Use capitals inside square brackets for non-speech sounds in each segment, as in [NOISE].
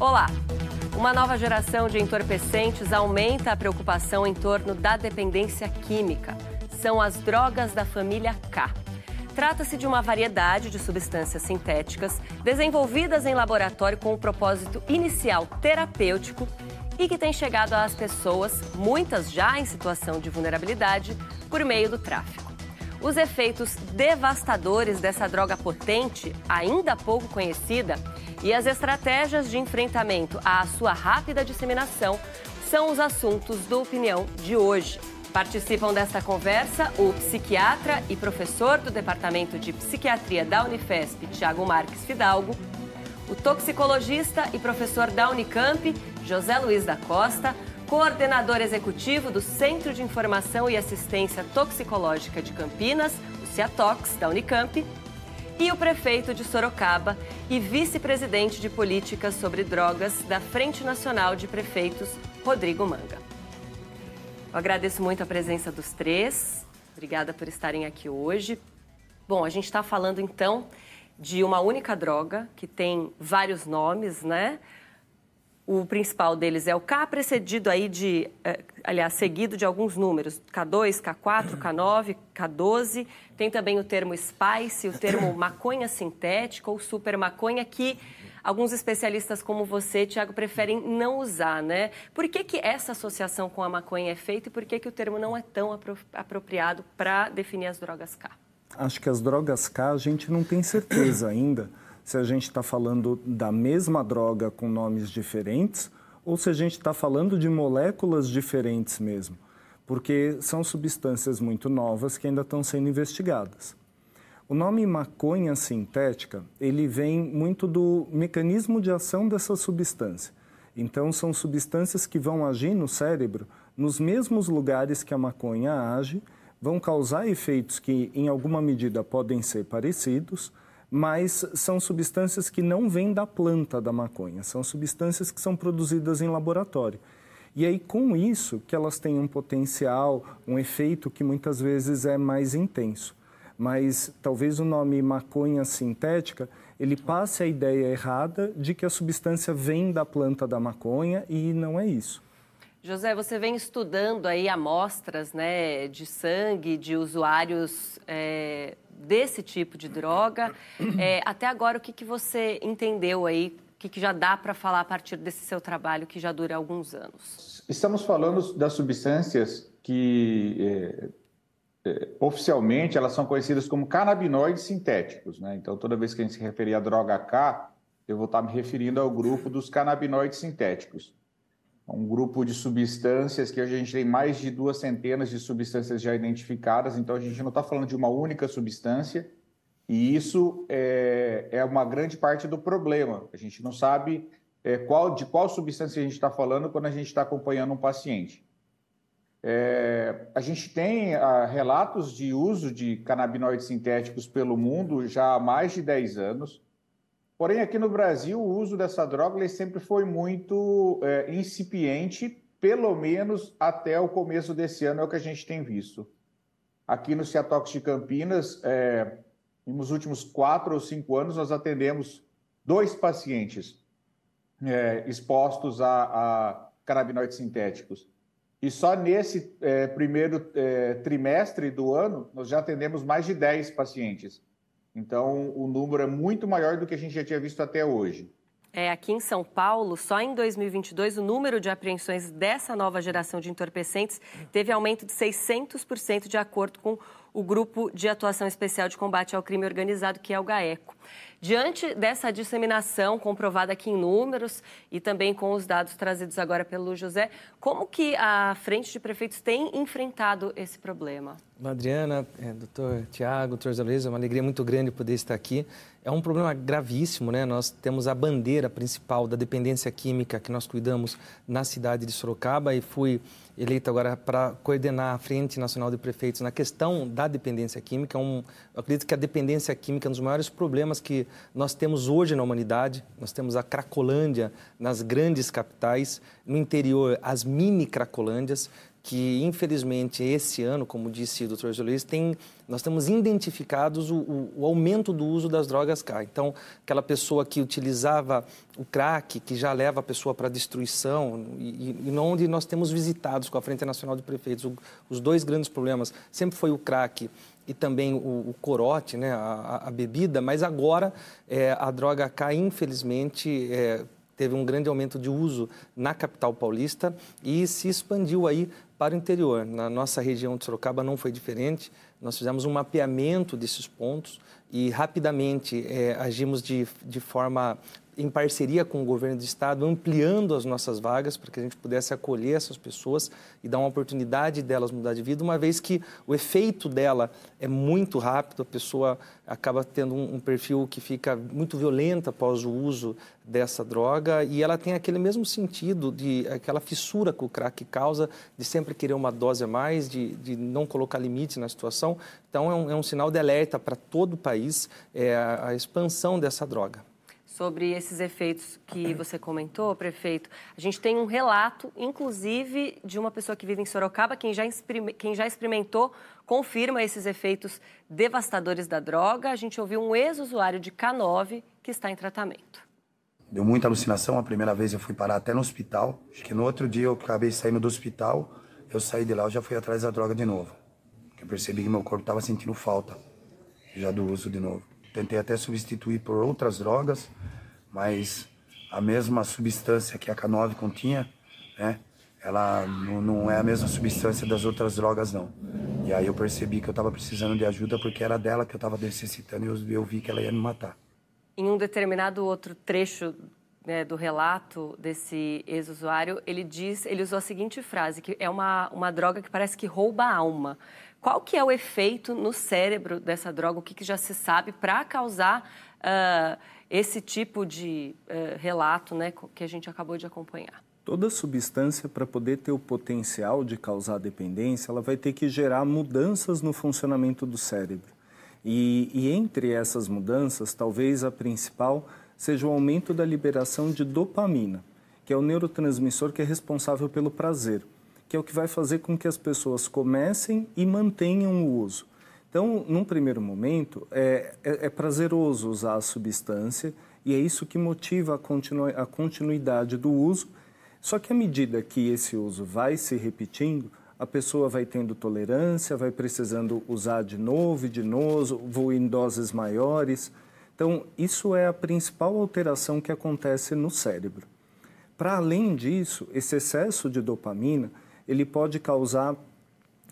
Olá! Uma nova geração de entorpecentes aumenta a preocupação em torno da dependência química. São as drogas da família K. Trata-se de uma variedade de substâncias sintéticas desenvolvidas em laboratório com o propósito inicial terapêutico e que tem chegado às pessoas, muitas já em situação de vulnerabilidade, por meio do tráfico. Os efeitos devastadores dessa droga potente, ainda pouco conhecida, e as estratégias de enfrentamento à sua rápida disseminação são os assuntos do Opinião de hoje. Participam desta conversa o psiquiatra e professor do Departamento de Psiquiatria da Unifesp, Tiago Marques Fidalgo, o toxicologista e professor da Unicamp, José Luiz da Costa, coordenador executivo do Centro de Informação e Assistência Toxicológica de Campinas, o CIATOX, da Unicamp, e o prefeito de Sorocaba e vice-presidente de políticas sobre drogas da Frente Nacional de Prefeitos, Rodrigo Manga. Eu agradeço muito a presença dos três. Obrigada por estarem aqui hoje. Bom, a gente está falando então de uma única droga que tem vários nomes, né? O principal deles é o K, precedido aí de, eh, aliás, seguido de alguns números, K2, K4, K9, K12. Tem também o termo spice, o termo [COUGHS] maconha sintética ou super maconha, que alguns especialistas como você, Tiago, preferem não usar, né? Por que, que essa associação com a maconha é feita e por que, que o termo não é tão apro apropriado para definir as drogas K? Acho que as drogas K a gente não tem certeza ainda se a gente está falando da mesma droga com nomes diferentes ou se a gente está falando de moléculas diferentes mesmo, porque são substâncias muito novas que ainda estão sendo investigadas. O nome maconha sintética, ele vem muito do mecanismo de ação dessa substância. Então, são substâncias que vão agir no cérebro nos mesmos lugares que a maconha age, vão causar efeitos que, em alguma medida, podem ser parecidos, mas são substâncias que não vêm da planta da maconha, são substâncias que são produzidas em laboratório. E aí, com isso, que elas têm um potencial, um efeito que muitas vezes é mais intenso. Mas talvez o nome maconha sintética, ele passe a ideia errada de que a substância vem da planta da maconha e não é isso. José, você vem estudando aí amostras né, de sangue de usuários é, desse tipo de droga. É, até agora, o que, que você entendeu aí? O que, que já dá para falar a partir desse seu trabalho que já dura alguns anos? Estamos falando das substâncias que é, é, oficialmente elas são conhecidas como canabinoides sintéticos. Né? Então, toda vez que a gente se referir à droga K, eu vou estar me referindo ao grupo dos canabinoides sintéticos um grupo de substâncias que a gente tem mais de duas centenas de substâncias já identificadas, então a gente não está falando de uma única substância, e isso é, é, uma grande parte do problema. A gente não sabe é, qual, de qual substância a gente está falando quando a gente está acompanhando um paciente. É, a gente tem a, ah, relatos de uso de canabinoides sintéticos pelo mundo já há mais de 10 anos. Porém, aqui no Brasil, o uso dessa droga sempre foi muito é, incipiente, pelo menos até o começo desse ano, é o que a gente tem visto. Aqui no Ciatox de Campinas, é, nos últimos quatro ou cinco anos, nós atendemos dois pacientes é, expostos a, a canabinoides sintéticos. E só nesse é, primeiro é, trimestre do ano, nós já atendemos mais de 10 pacientes. Então, o número é muito maior do que a gente já tinha visto até hoje. É, aqui em São Paulo, só em 2022, o número de apreensões dessa nova geração de entorpecentes teve aumento de 600% de acordo com o Grupo de Atuação Especial de Combate ao Crime Organizado, que é o GAECO. Diante dessa disseminação comprovada aqui em números e também com os dados trazidos agora pelo José, como que a Frente de Prefeitos tem enfrentado esse problema? Adriana, é, doutor Tiago, doutor Zé Luiz, é uma alegria muito grande poder estar aqui. É um problema gravíssimo, né? Nós temos a bandeira principal da dependência química que nós cuidamos na cidade de Sorocaba e fui eleito agora para coordenar a Frente Nacional de Prefeitos na questão da dependência química. É um, eu acredito que a dependência química é um dos maiores problemas que nós temos hoje na humanidade. Nós temos a Cracolândia nas grandes capitais, no interior as mini Cracolândias, que, infelizmente, esse ano, como disse o Dr. Luiz, tem, nós temos identificados o, o, o, aumento do uso das drogas K. Então, aquela pessoa que utilizava o crack, que já leva a pessoa para a destruição, e, e onde nós temos visitados com a Frente Nacional de Prefeitos, o, os dois grandes problemas sempre foi o crack e também o, o corote, né, a, a, bebida, mas agora é, a droga K, infelizmente, é, teve um grande aumento de uso na capital paulista e se expandiu aí para o interior. Na nossa região de Sorocaba não foi diferente. Nós fizemos um mapeamento desses pontos e rapidamente é, agimos de, de forma em parceria com o governo do estado, ampliando as nossas vagas para que a gente pudesse acolher essas pessoas e dar uma oportunidade delas mudar de vida, uma vez que o efeito dela é muito rápido, a pessoa acaba tendo um, um perfil que fica muito violento após o uso dessa droga e ela tem aquele mesmo sentido de aquela fissura que o crack causa de sempre querer uma dose a mais, de, de não colocar limite na situação. Então é um, é um sinal de alerta para todo o país é, a, a expansão dessa droga sobre esses efeitos que você comentou, prefeito. A gente tem um relato, inclusive, de uma pessoa que vive em Sorocaba, quem já, quem já experimentou, confirma esses efeitos devastadores da droga. A gente ouviu um ex-usuário de K9 que está em tratamento. Deu muita alucinação. A primeira vez eu fui parar até no hospital. Acho que no outro dia eu acabei saindo do hospital. Eu saí de lá, eu já fui atrás da droga de novo. Eu percebi que meu corpo estava sentindo falta já do uso de novo. Tentei até substituir por outras drogas, mas a mesma substância que a K9 continha, né? Ela não, é a mesma substância das outras drogas, não. E aí eu percebi que eu estava precisando de ajuda porque era dela que eu estava necessitando e eu, eu vi que ela ia me matar. Em um determinado outro trecho né, do relato desse ex-usuário, ele diz, ele usou a seguinte frase, que é uma, uma droga que parece que rouba a alma. Qual que é o efeito no cérebro dessa droga? O que, que já se sabe para causar uh, esse tipo de uh, relato né, que a gente acabou de acompanhar? Toda substância, para poder ter o potencial de causar dependência, ela vai ter que gerar mudanças no funcionamento do cérebro. E, e entre essas mudanças, talvez a principal seja o aumento da liberação de dopamina, que é o neurotransmissor que é responsável pelo prazer que é o que vai fazer com que as pessoas comecem e mantenham o uso. Então, num primeiro momento, é, é, é prazeroso usar a substância e é isso que motiva a, continu, a continuidade do uso. Só que à medida que esse uso vai se repetindo, a pessoa vai tendo tolerância, vai precisando usar de novo e de novo, vou em doses maiores. Então, isso é a principal alteração que acontece no cérebro. Para além disso, esse excesso de dopamina ele pode causar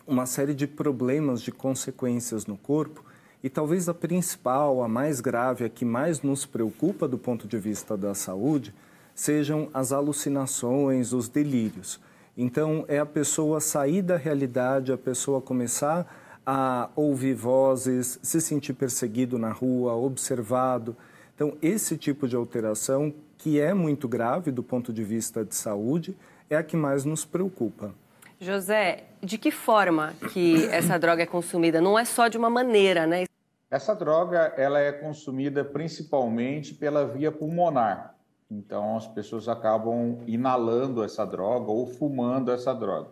uma série de problemas, de consequências no corpo, e talvez a principal, a mais grave, a que mais nos preocupa do ponto de vista da saúde, sejam as alucinações, os delírios. Então, é a pessoa sair da realidade, a pessoa começar a ouvir vozes, se sentir perseguido na rua, observado. Então, esse tipo de alteração, que é muito grave do ponto de vista de saúde, é a que mais nos preocupa. José, de que forma que essa [COUGHS] droga é consumida? Não é só de uma maneira, né? Essa droga ela é consumida principalmente pela via pulmonar. Então as pessoas acabam inalando essa droga ou fumando essa droga.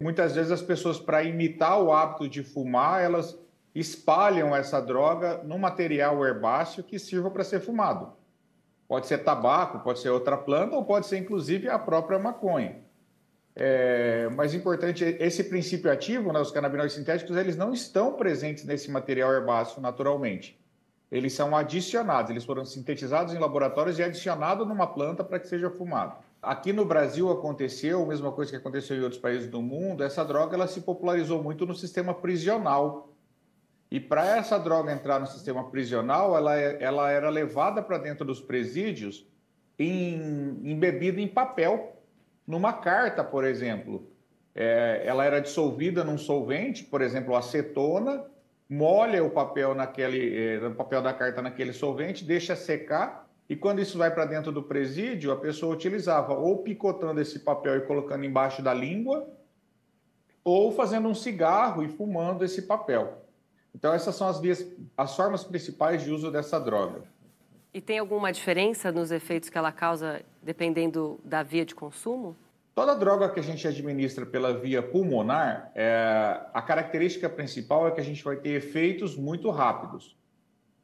Muitas vezes as pessoas para imitar o hábito de fumar, elas espalham essa droga no material herbáceo que sirva para ser fumado. Pode ser tabaco, pode ser outra planta ou pode ser inclusive a própria maconha. É, mais importante, esse princípio ativo, né, os canabinoides sintéticos, eles não estão presentes nesse material herbáceo naturalmente. Eles são adicionados, eles foram sintetizados em laboratórios e adicionados numa planta para que seja fumado. Aqui no Brasil aconteceu a mesma coisa que aconteceu em outros países do mundo. Essa droga ela se popularizou muito no sistema prisional. E para essa droga entrar no sistema prisional, ela, ela era levada para dentro dos presídios em, embebida em papel numa carta, por exemplo, é, ela era dissolvida num solvente, por exemplo, acetona, molha o papel naquele, é, o papel da carta naquele solvente, deixa secar e quando isso vai para dentro do presídio, a pessoa utilizava ou picotando esse papel e colocando embaixo da língua, ou fazendo um cigarro e fumando esse papel. Então essas são as vias, as formas principais de uso dessa droga. E tem alguma diferença nos efeitos que ela causa dependendo da via de consumo? Toda droga que a gente administra pela via pulmonar, é, a característica principal é que a gente vai ter efeitos muito rápidos.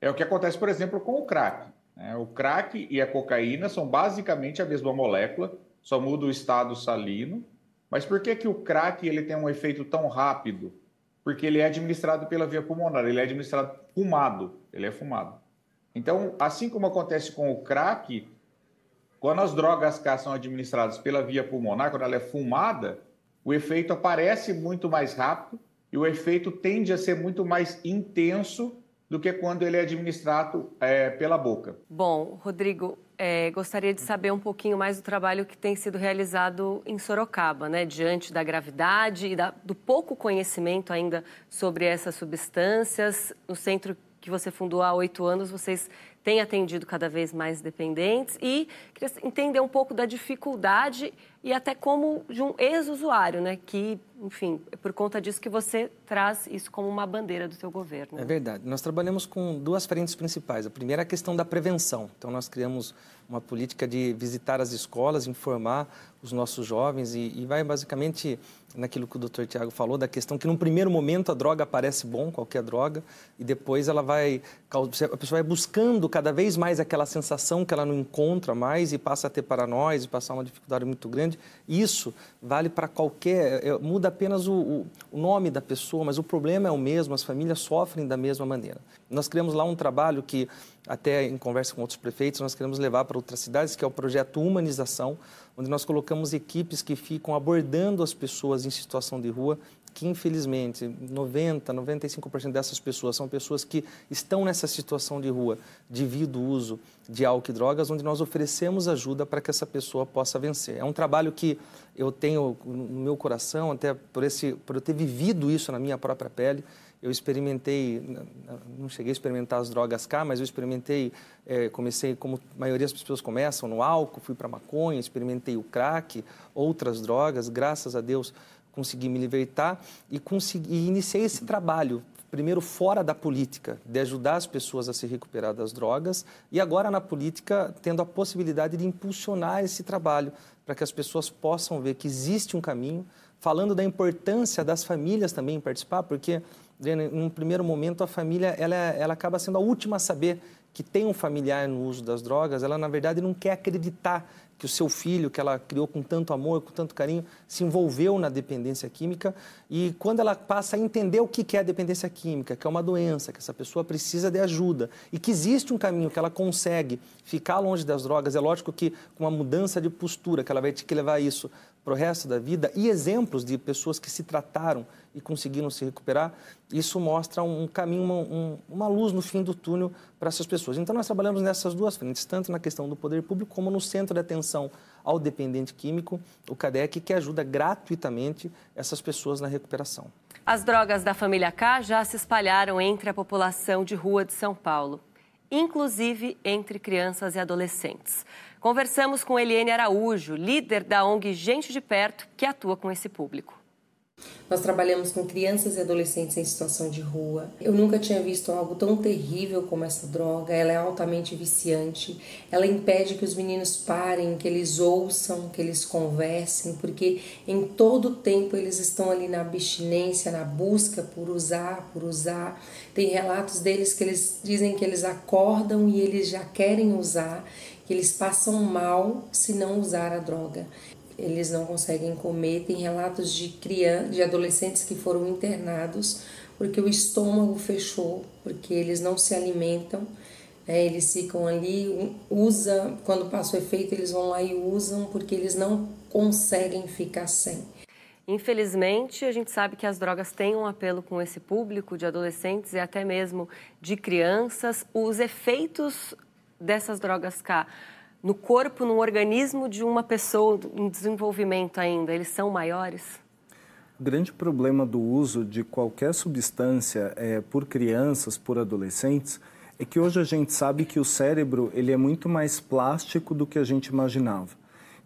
É o que acontece, por exemplo, com o crack. Né? O crack e a cocaína são basicamente a mesma molécula, só muda o estado salino. Mas por que, que o crack ele tem um efeito tão rápido? Porque ele é administrado pela via pulmonar, ele é administrado fumado, ele é fumado. Então, assim como acontece com o crack, quando as drogas K são administradas pela via pulmonar, quando ela é fumada, o efeito aparece muito mais rápido e o efeito tende a ser muito mais intenso do que quando ele é administrado é, pela boca. Bom, Rodrigo, é, gostaria de saber um pouquinho mais do trabalho que tem sido realizado em Sorocaba, né? Diante da gravidade e da, do pouco conhecimento ainda sobre essas substâncias. No centro que você fundou há oito anos, vocês tem atendido cada vez mais dependentes e queria entender um pouco da dificuldade e até como de um ex-usuário, né? Que, enfim, é por conta disso que você traz isso como uma bandeira do seu governo. É verdade. Nós trabalhamos com duas frentes principais. A primeira é a questão da prevenção. Então, nós criamos uma política de visitar as escolas, informar os nossos jovens e, e vai basicamente naquilo que o doutor Tiago falou, da questão que num primeiro momento a droga parece bom, qualquer droga, e depois ela vai, a pessoa vai buscando cada vez mais aquela sensação que ela não encontra mais e passa a ter paranoia, e passar uma dificuldade muito grande. Isso vale para qualquer, é, muda apenas o, o nome da pessoa, mas o problema é o mesmo, as famílias sofrem da mesma maneira. Nós criamos lá um trabalho que, até em conversa com outros prefeitos, nós queremos levar para outras cidades, que é o projeto Humanização, onde nós colocamos equipes que ficam abordando as pessoas em situação de rua, que infelizmente 90, 95% dessas pessoas são pessoas que estão nessa situação de rua devido ao uso de álcool e drogas, onde nós oferecemos ajuda para que essa pessoa possa vencer. É um trabalho que eu tenho no meu coração, até por, esse, por eu ter vivido isso na minha própria pele. Eu experimentei, não cheguei a experimentar as drogas cá, mas eu experimentei, é, comecei como a maioria das pessoas começam, no álcool, fui para maconha, experimentei o crack, outras drogas, graças a Deus consegui me libertar e, consegui, e iniciei esse trabalho, primeiro fora da política, de ajudar as pessoas a se recuperar das drogas e agora na política tendo a possibilidade de impulsionar esse trabalho para que as pessoas possam ver que existe um caminho, falando da importância das famílias também participar, porque em um primeiro momento a família ela, ela acaba sendo a última a saber que tem um familiar no uso das drogas, ela na verdade não quer acreditar que o seu filho, que ela criou com tanto amor, com tanto carinho, se envolveu na dependência química. E quando ela passa a entender o que é a dependência química, que é uma doença, que essa pessoa precisa de ajuda e que existe um caminho que ela consegue ficar longe das drogas, é lógico que com uma mudança de postura, que ela vai ter que levar isso para o resto da vida, e exemplos de pessoas que se trataram e conseguiram se recuperar, isso mostra um caminho, uma, um, uma luz no fim do túnel para essas pessoas. Então, nós trabalhamos nessas duas frentes, tanto na questão do poder público, como no centro de atenção ao dependente químico, o CADEC, que ajuda gratuitamente essas pessoas na recuperação. As drogas da família K já se espalharam entre a população de rua de São Paulo, inclusive entre crianças e adolescentes. Conversamos com Eliane Araújo, líder da ONG Gente de Perto, que atua com esse público. Nós trabalhamos com crianças e adolescentes em situação de rua. Eu nunca tinha visto algo tão terrível como essa droga. Ela é altamente viciante. Ela impede que os meninos parem, que eles ouçam, que eles conversem, porque em todo tempo eles estão ali na abstinência, na busca por usar, por usar. Tem relatos deles que eles dizem que eles acordam e eles já querem usar, que eles passam mal se não usar a droga eles não conseguem comer. Tem relatos de crianças, de adolescentes que foram internados porque o estômago fechou, porque eles não se alimentam. Né? Eles ficam ali, usa, quando passa o efeito, eles vão lá e usam porque eles não conseguem ficar sem. Infelizmente, a gente sabe que as drogas têm um apelo com esse público de adolescentes e até mesmo de crianças. Os efeitos dessas drogas K no corpo, no organismo de uma pessoa em desenvolvimento ainda, eles são maiores? O grande problema do uso de qualquer substância é, por crianças, por adolescentes, é que hoje a gente sabe que o cérebro ele é muito mais plástico do que a gente imaginava.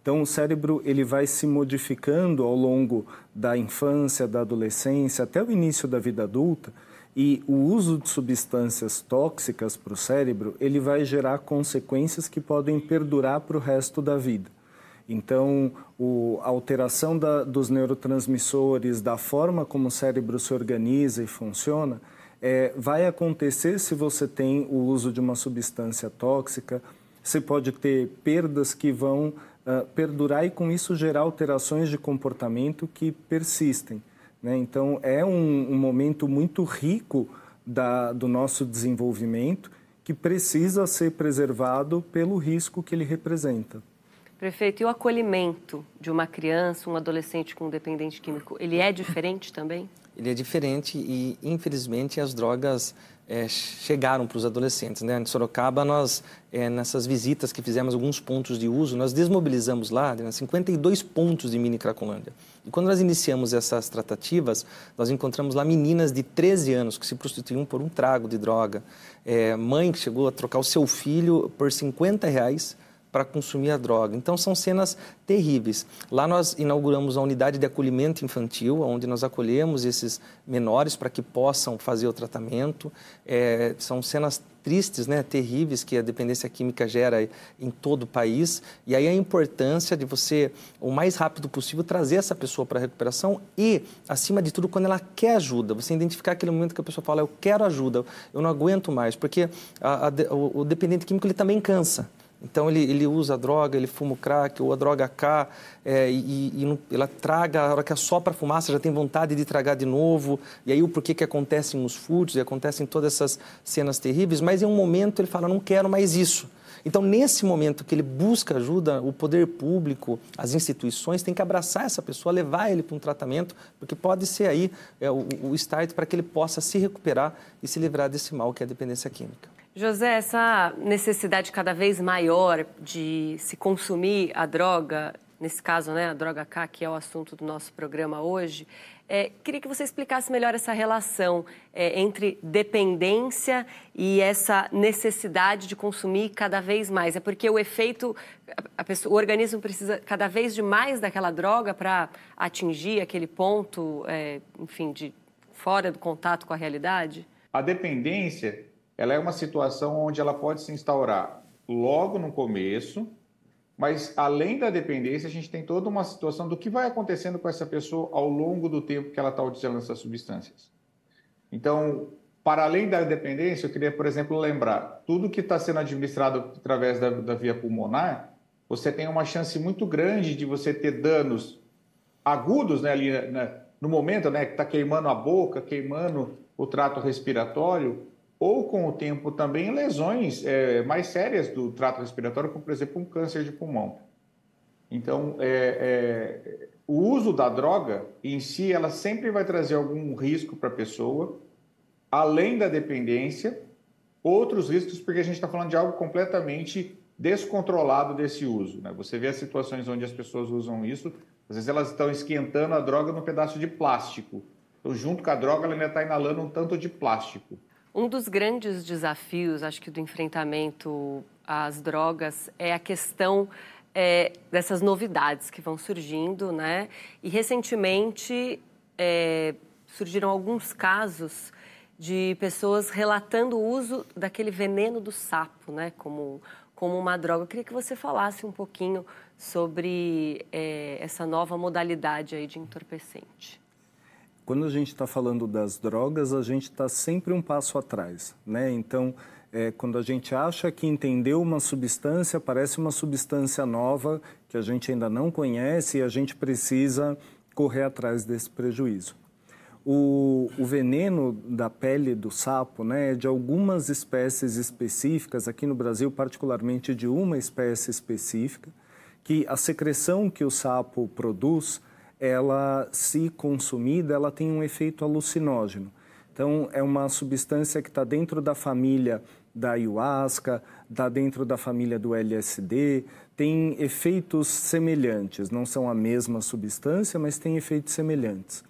Então o cérebro ele vai se modificando ao longo da infância, da adolescência até o início da vida adulta e o uso de substâncias tóxicas para o cérebro, ele vai gerar consequências que podem perdurar para o resto da vida. Então, o, a alteração da, dos neurotransmissores, da forma como o cérebro se organiza e funciona, é, vai acontecer se você tem o uso de uma substância tóxica. Você pode ter perdas que vão uh, perdurar e, com isso, gerar alterações de comportamento que persistem. Né? Então, é um, um momento muito rico da, do nosso desenvolvimento que precisa ser preservado pelo risco que ele representa. Prefeito, e o acolhimento de uma criança, um adolescente com dependente químico, ele é diferente também? Ele é diferente e, infelizmente, as drogas é, chegaram para os adolescentes. Né? Em Sorocaba, nós, é, nessas visitas que fizemos alguns pontos de uso, nós desmobilizamos lá né, 52 pontos de mini Cracolândia. E quando nós iniciamos essas tratativas, nós encontramos lá meninas de 13 anos que se prostituíam por um trago de droga. É, mãe que chegou a trocar o seu filho por 50 reais para consumir a droga. Então são cenas terríveis. Lá nós inauguramos a unidade de acolhimento infantil, onde nós acolhemos esses menores para que possam fazer o tratamento. É, são cenas tristes, né, terríveis que a dependência química gera em todo o país. E aí a importância de você, o mais rápido possível, trazer essa pessoa para a recuperação e, acima de tudo, quando ela quer ajuda, você identificar aquele momento que a pessoa fala, eu quero ajuda, eu não aguento mais, porque a, a, o, o dependente químico ele também cansa. Então ele, ele usa a droga, ele fuma o crack ou a droga K é, e, e, ela traga, a hora que assopra a fumaça já tem vontade de tragar de novo. E aí o porquê que acontecem os furtos e acontecem todas essas cenas terríveis, mas em um momento ele fala, não quero mais isso. Então, nesse momento que ele busca ajuda, o poder público, as instituições têm que abraçar essa pessoa, levar ele para um tratamento, porque pode ser aí é, o, o start para que ele possa se recuperar e se livrar desse mal que é a dependência química. José, essa necessidade cada vez maior de se consumir a droga, nesse caso, né, a droga K, que é o assunto do nosso programa hoje, é, queria que você explicasse melhor essa relação é, entre dependência e essa necessidade de consumir cada vez mais. É porque o efeito, pessoa, o organismo precisa cada vez de mais daquela droga para atingir aquele ponto, é, enfim, de fora do contato com a realidade? A dependência ela é uma situação onde ela pode se instaurar logo no começo, mas além da dependência, a gente tem toda uma situação do que vai acontecendo com essa pessoa ao longo do tempo que ela está utilizando essas substâncias. Então, para além da dependência, eu queria, por exemplo, lembrar, tudo que está sendo administrado através da, da via pulmonar, você tem uma chance muito grande de você ter danos agudos né, ali né, no momento, né, que está queimando a boca, queimando o trato respiratório, ou com o tempo também lesões é, mais sérias do trato respiratório, como por exemplo um câncer de pulmão. Então, é, é, o uso da droga em si, ela sempre vai trazer algum risco para a pessoa, além da dependência, outros riscos, porque a gente está falando de algo completamente descontrolado desse uso. Né? Você vê as situações onde as pessoas usam isso, às vezes elas estão esquentando a droga no pedaço de plástico. Então, junto com a droga, ela ainda está inalando um tanto de plástico. Um dos grandes desafios, acho que do enfrentamento às drogas é a questão é, dessas novidades que vão surgindo, né? E recentemente é, surgiram alguns casos de pessoas relatando o uso daquele veneno do sapo, né? Como, como uma droga. Eu queria que você falasse um pouquinho sobre é, essa nova modalidade aí de entorpecente. Quando a gente está falando das drogas, a gente está sempre um passo atrás, né? Então, é, quando a gente acha que entendeu uma substância, parece uma substância nova que a gente ainda não conhece e a gente precisa correr atrás desse prejuízo. O, o, veneno da pele do sapo né, é de algumas espécies específicas, aqui no Brasil, particularmente de uma espécie específica, que a secreção que o sapo produz ela, se consumida, ela tem um efeito alucinógeno. Então, é uma substância que está dentro da família da ayahuasca, está dentro da família do LSD, tem efeitos semelhantes, não são a mesma substância, mas tem efeitos semelhantes.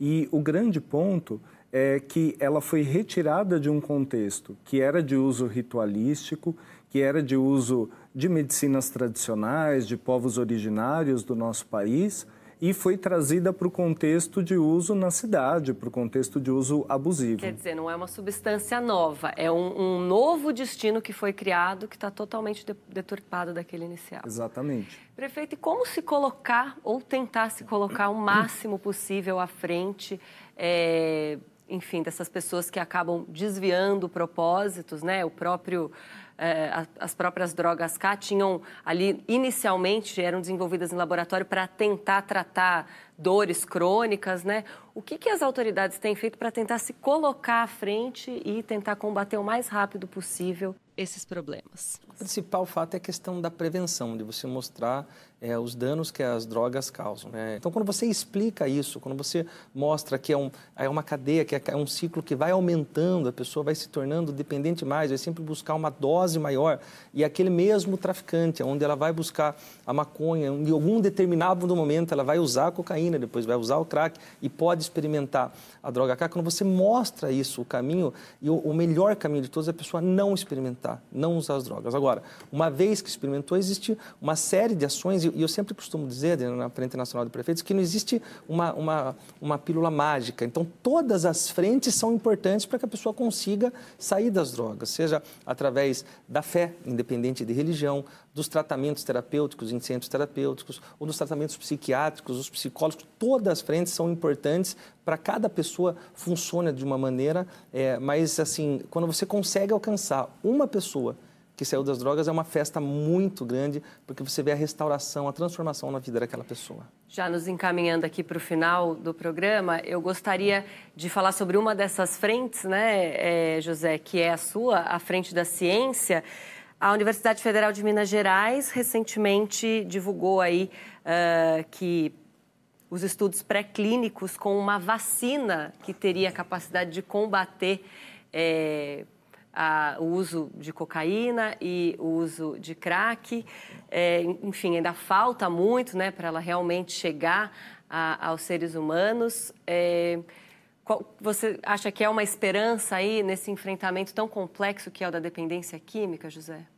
E o grande ponto é que ela foi retirada de um contexto que era de uso ritualístico, que era de uso de medicinas tradicionais, de povos originários do nosso país, e foi trazida para o contexto de uso na cidade, para o contexto de uso abusivo. Quer dizer, não é uma substância nova, é um, um novo destino que foi criado que está totalmente de, deturpado daquele inicial. Exatamente. Prefeito, e como se colocar ou tentar se colocar o máximo possível à frente? É, enfim, dessas pessoas que acabam desviando propósitos, né? O próprio é, as próprias drogas K tinham ali, inicialmente, eram desenvolvidas em laboratório para tentar tratar dores crônicas, né? O que, que as autoridades têm feito para tentar se colocar à frente e tentar combater o mais rápido possível esses problemas? O principal fato é a questão da prevenção, de você mostrar é, os danos que as drogas causam. Né? Então, quando você explica isso, quando você mostra que é, um, é uma cadeia, que é, um ciclo que vai aumentando, a pessoa vai se tornando dependente mais, vai sempre buscar uma dose maior, e aquele mesmo traficante, onde ela vai buscar a maconha, em algum determinado momento ela vai usar a cocaína, depois vai usar o crack e pode experimentar a droga K. Quando você mostra isso, o caminho, e o, o melhor caminho de todos é a pessoa não experimentar, não usar as drogas. Agora, uma vez que experimentou, existe uma série de ações, e eu sempre costumo dizer, na Frente Nacional de Prefeitos, que não existe uma, uma, uma pílula mágica. Então, todas as frentes são importantes para que a pessoa consiga sair das drogas, seja através da fé, independente de religião, dos tratamentos terapêuticos em centros terapêuticos, ou dos tratamentos psiquiátricos, os psicólogos, todas as frentes são importantes para cada pessoa funciona de uma maneira, é, mas assim, quando você consegue alcançar uma pessoa que saiu das drogas, é uma festa muito grande, porque você vê a restauração, a transformação na vida daquela pessoa. Já nos encaminhando aqui para o final do programa, eu gostaria de falar sobre uma dessas frentes, né, é, José, que é a sua, a frente da ciência. A Universidade Federal de Minas Gerais recentemente divulgou aí uh, que os estudos pré-clínicos com uma vacina que teria capacidade de combater é, a, o uso de cocaína e o uso de crack. É, enfim, ainda falta muito né, para ela realmente chegar a, aos seres humanos. É, qual, você acha que é uma esperança aí nesse enfrentamento tão complexo que é o da dependência química, José?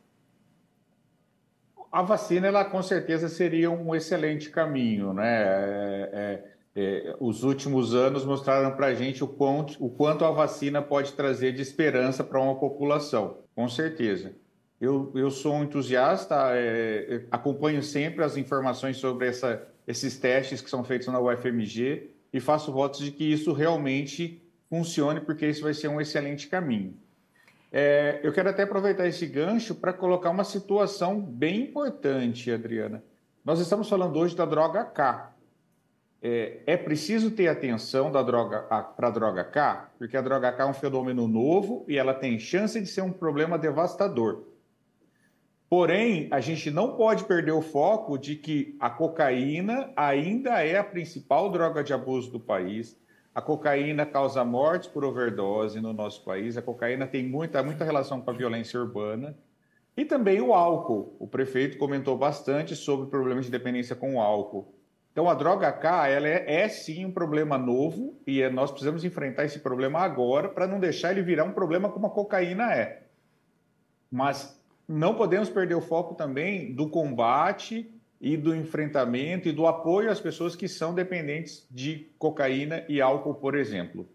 A vacina, ela com certeza seria um excelente caminho, né? É, é é, os últimos anos mostraram para a gente o quanto, o quanto a vacina pode trazer de esperança para uma população, com certeza. Eu, eu sou um entusiasta, é, acompanho sempre as informações sobre essa, esses testes que são feitos na UFMG e faço votos de que isso realmente funcione, porque isso vai ser um excelente caminho. É, eu quero até aproveitar esse gancho para colocar uma situação bem importante, Adriana. Nós estamos falando hoje da droga K, é, é preciso ter atenção droga para a droga K, porque a droga K é um fenômeno novo e ela tem chance de ser um problema devastador. Porém, a gente não pode perder o foco de que a cocaína ainda é a principal droga de abuso do país. A cocaína causa mortes por overdose no nosso país. A cocaína tem muita, muita relação com a violência urbana. E também o álcool. O prefeito comentou bastante sobre problemas de dependência com o álcool. Então, a droga K ela é, é sim um problema novo e é, nós precisamos enfrentar esse problema agora para não deixar ele virar um problema como a cocaína é. Mas não podemos perder o foco também do combate e do enfrentamento e do apoio às pessoas que são dependentes de cocaína e álcool, por exemplo.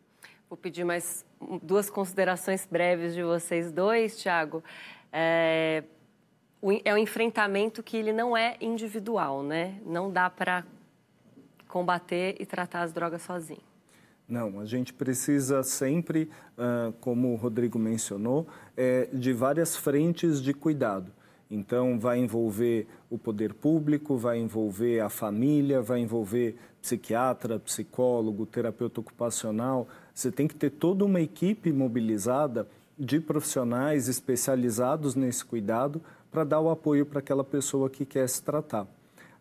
Vou pedir mais duas considerações breves de vocês dois, Tiago. É, é um enfrentamento que ele não é individual, né? Não dá para combater e tratar as drogas sozinho. Não, a gente precisa sempre, como o Rodrigo mencionou, é, de várias frentes de cuidado. Então, vai envolver o poder público, vai envolver a família, vai envolver psiquiatra, psicólogo, terapeuta ocupacional. Você tem que ter toda uma equipe mobilizada de profissionais especializados nesse cuidado para dar o apoio para aquela pessoa que quer se tratar.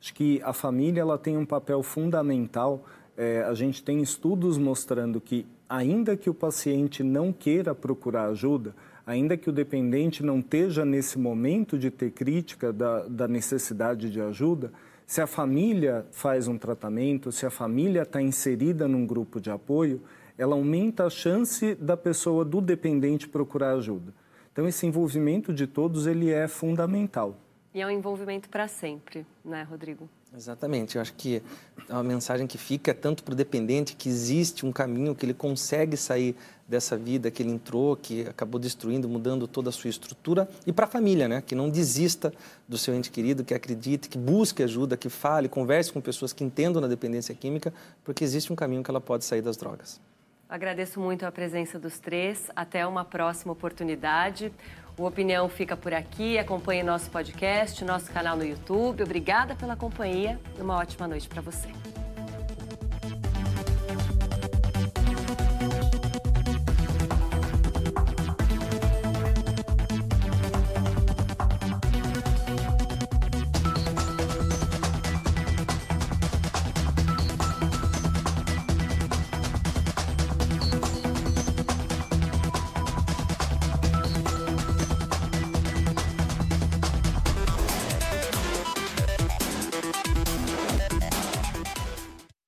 Acho que a família ela tem um papel fundamental. É, a gente tem estudos mostrando que, ainda que o paciente não queira procurar ajuda, ainda que o dependente não esteja nesse momento de ter crítica da, da necessidade de ajuda, se a família faz um tratamento, se a família está inserida num grupo de apoio, ela aumenta a chance da pessoa, do dependente, procurar ajuda. Então, esse envolvimento de todos ele é fundamental. E é um envolvimento para sempre, né, Rodrigo? Exatamente. Eu acho que a mensagem que fica é tanto para o dependente que existe um caminho que ele consegue sair dessa vida que ele entrou, que acabou destruindo, mudando toda a sua estrutura, e para a família, né? Que não desista do seu ente querido, que acredite, que busque ajuda, que fale, converse com pessoas que entendam na dependência química, porque existe um caminho que ela pode sair das drogas. Agradeço muito a presença dos três. Até uma próxima oportunidade. O Opinião fica por aqui. Acompanhe nosso podcast, nosso canal no YouTube. Obrigada pela companhia e uma ótima noite para você.